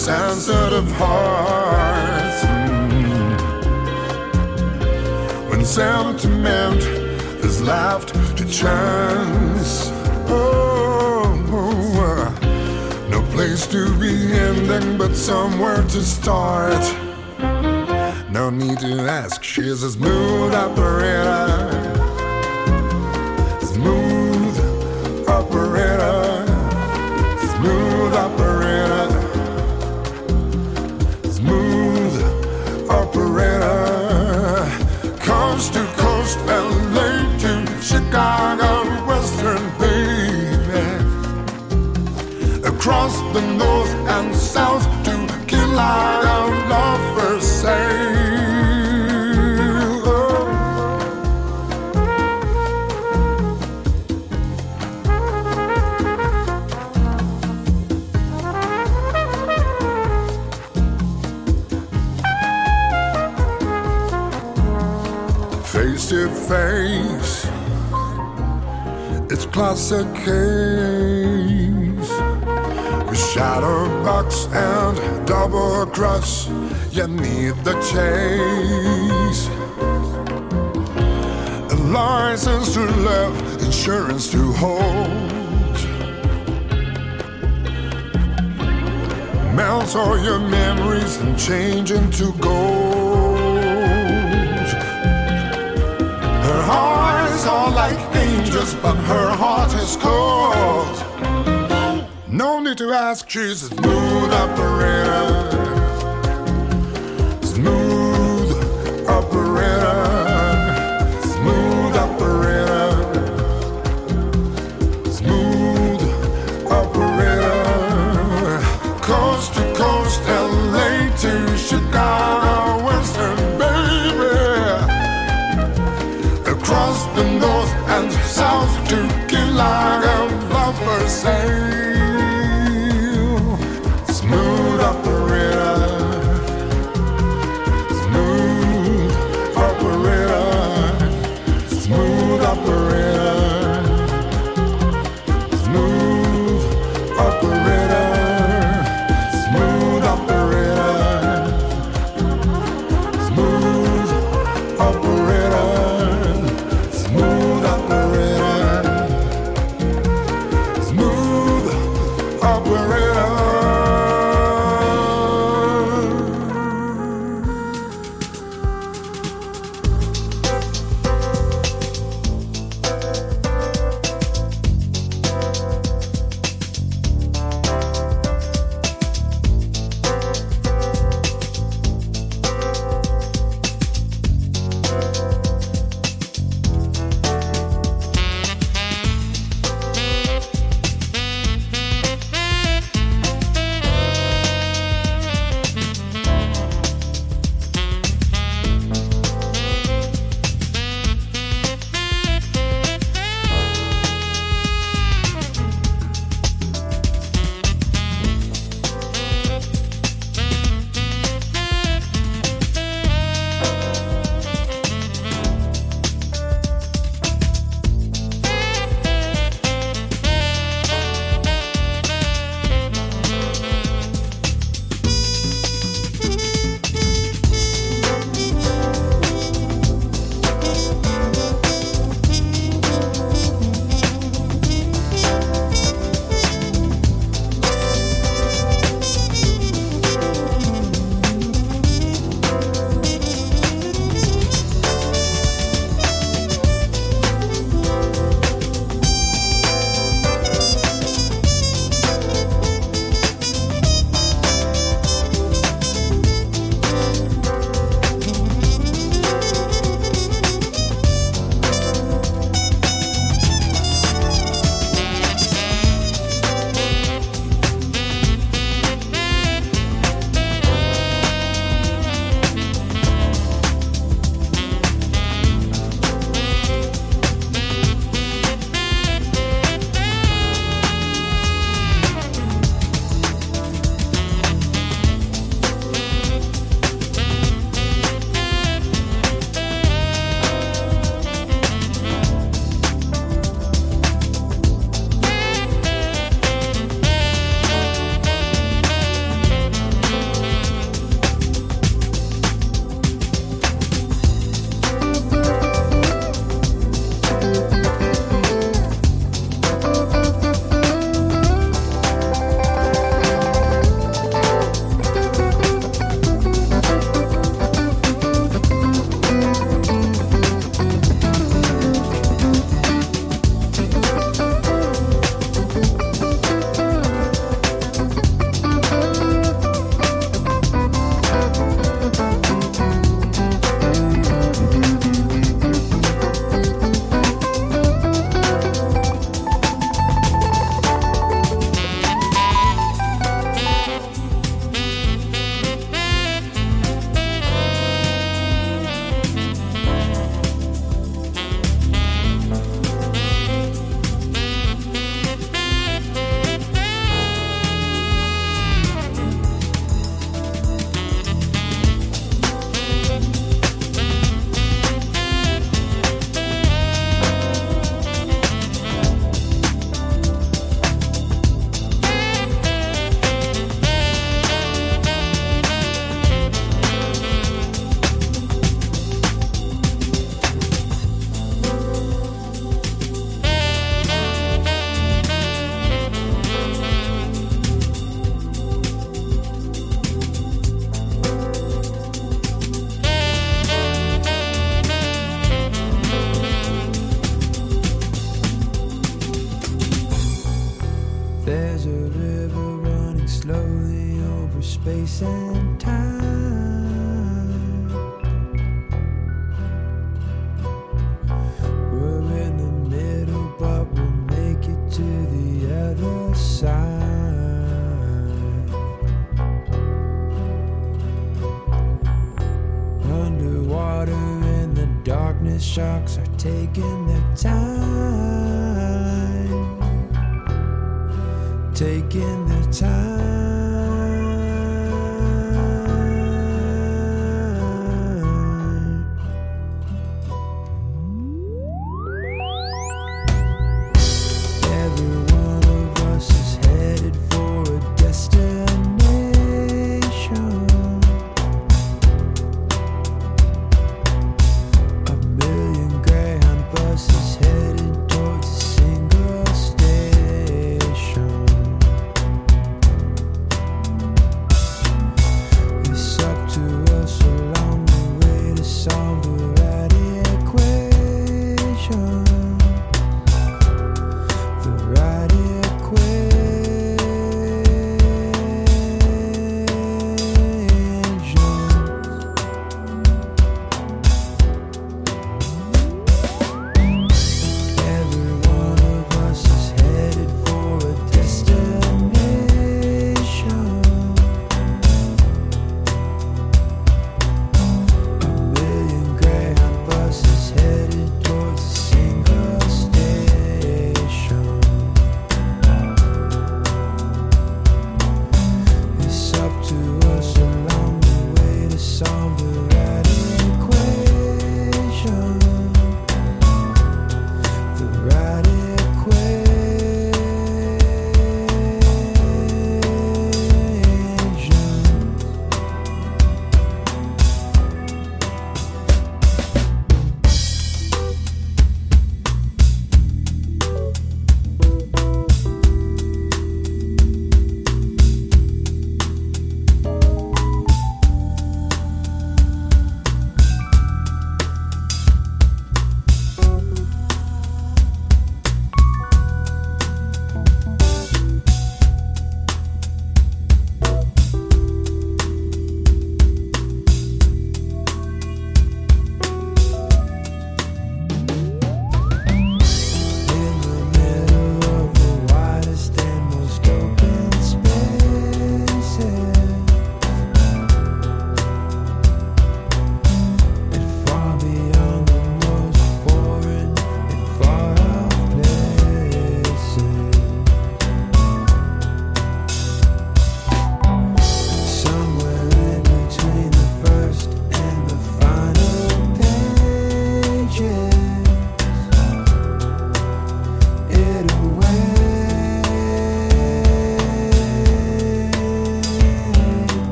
sensitive hearts. When sentiment is left to chance. Oh, oh, oh, no place to be ending, but somewhere to start. No need to ask, she's a smooth operator. Classic case. With shadow box and double cross, you need the chase. A license to live, insurance to hold. Melt all your memories and change into gold. Her eyes are like angels, but her heart is cold. No need to ask, she's a smooth operator.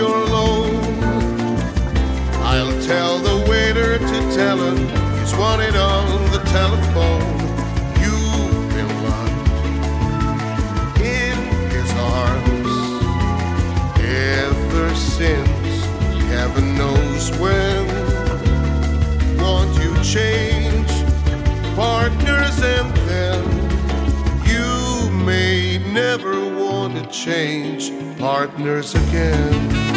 You're alone, I'll tell the waiter to tell him he's wanted on the telephone. You've been locked in his arms ever since. Heaven knows when. Want you change partners and then you may never want to change partners again.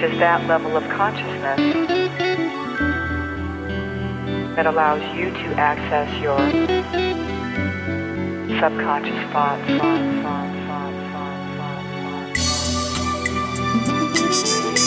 reaches that level of consciousness that allows you to access your subconscious thoughts. thoughts, thoughts, thoughts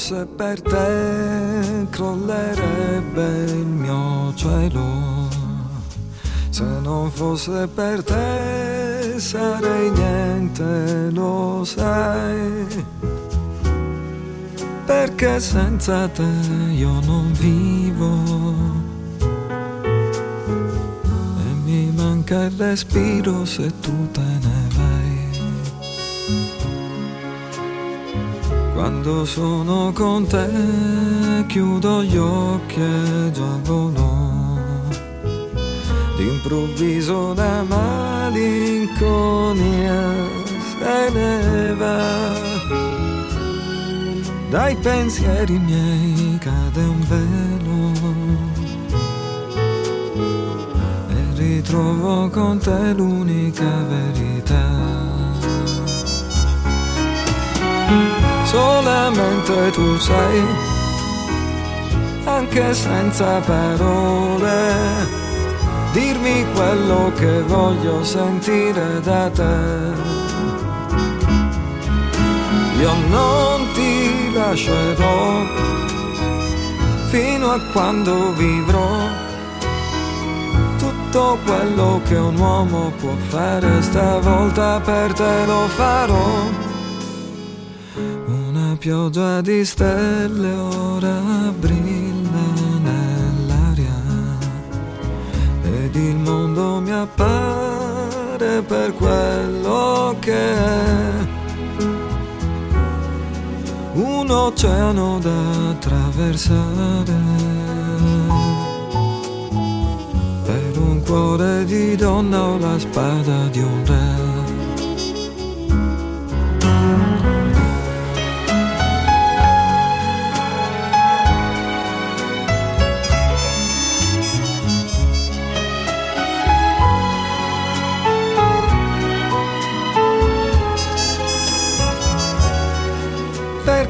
fosse per te crollerebbe il mio cielo. Se non fosse per te sarei niente, lo sai. Perché senza te io non vivo. E mi manca il respiro se tu te ne Quando sono con te chiudo gli occhi e già volo. D'improvviso la malinconia se ne va. Dai pensieri miei cade un velo e ritrovo con te l'unica verità. Solamente tu sai, anche senza parole dirmi quello che voglio sentire da te. Io non ti lascerò fino a quando vivrò tutto quello che un uomo può fare stavolta per te lo farò. Pioggia di stelle ora brilla nell'aria ed il mondo mi appare per quello che è. Un oceano da attraversare per un cuore di donna o la spada di un re.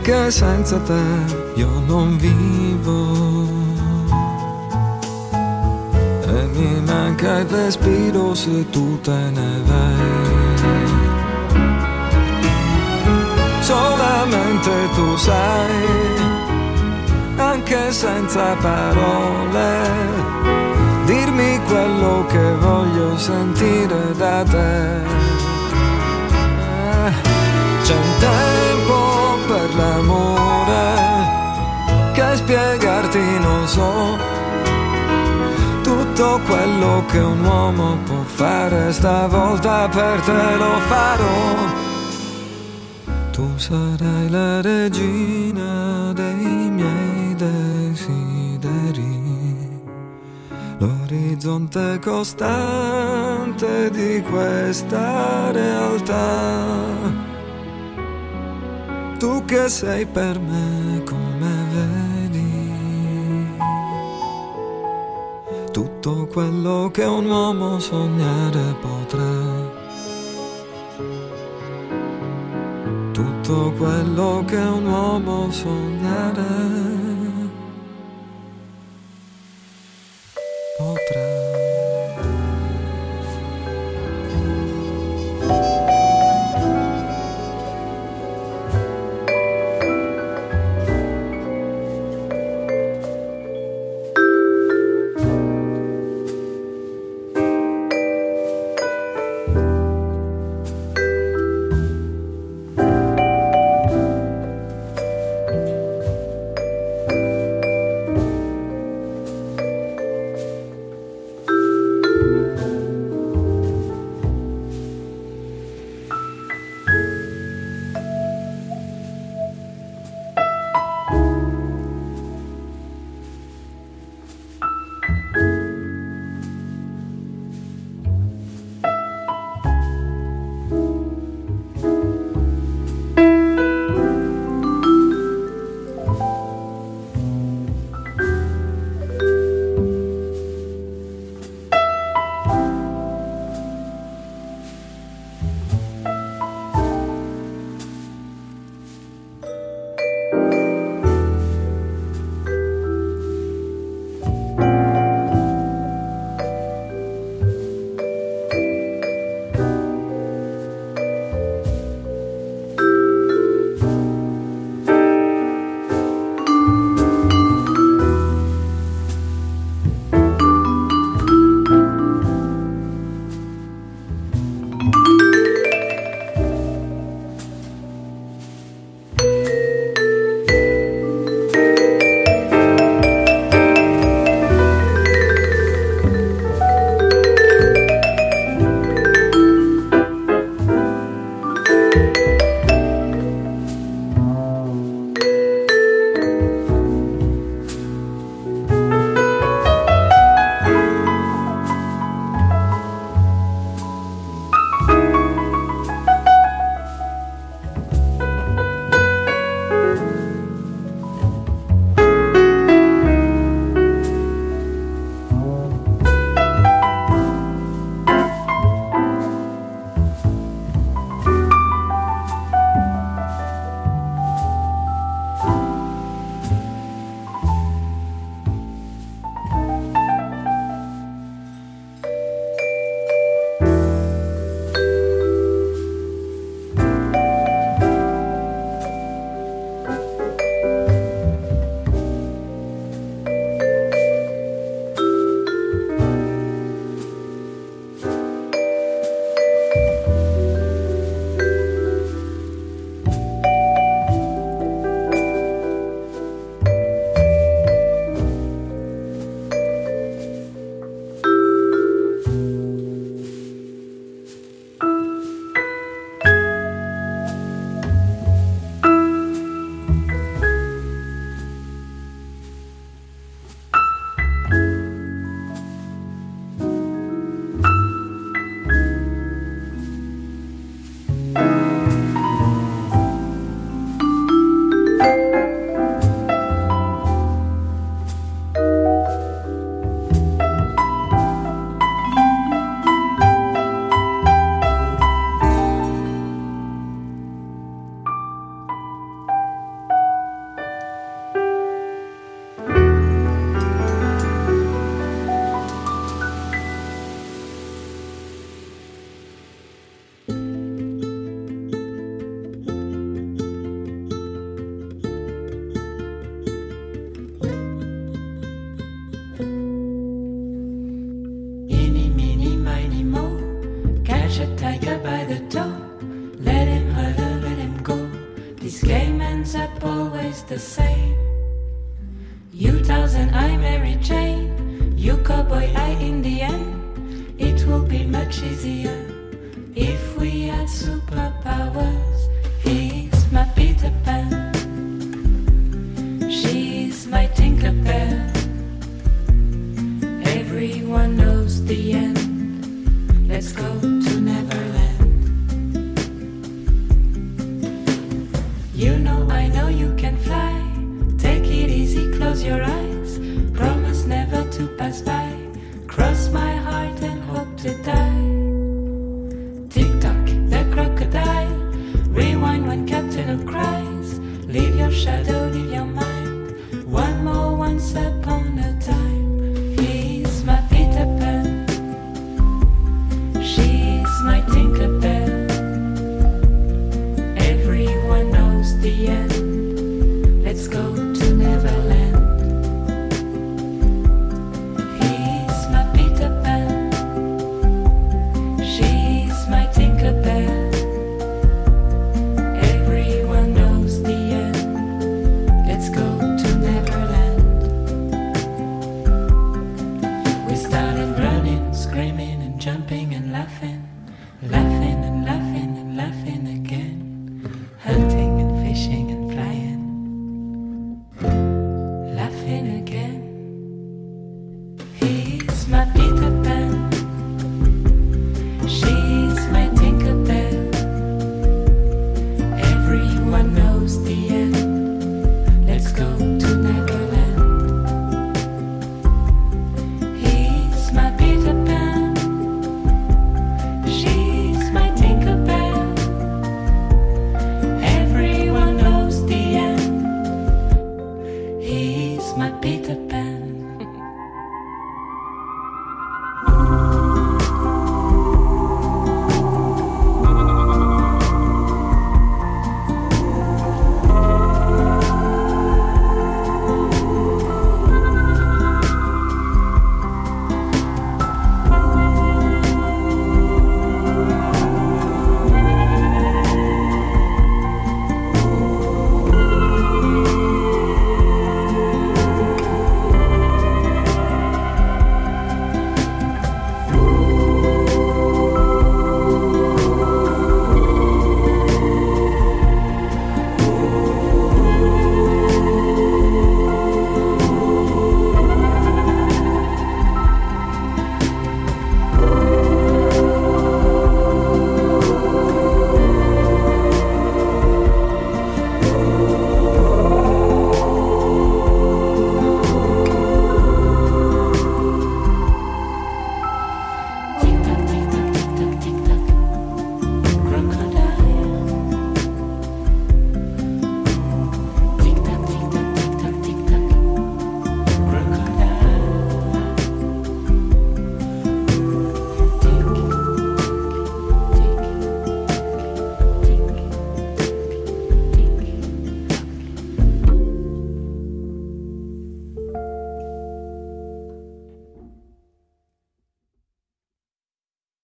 Perché senza te io non vivo. E mi manca il respiro se tu te ne vai. Solamente tu sai, anche senza parole, dirmi quello che voglio sentire da te. L'amore che spiegarti non so. Tutto quello che un uomo può fare stavolta per te lo farò. Tu sarai la regina dei miei desideri. L'orizzonte costante di questa realtà tu che sei per me come vedi. Tutto quello che un uomo sognare potrà. Tutto quello che un uomo sognare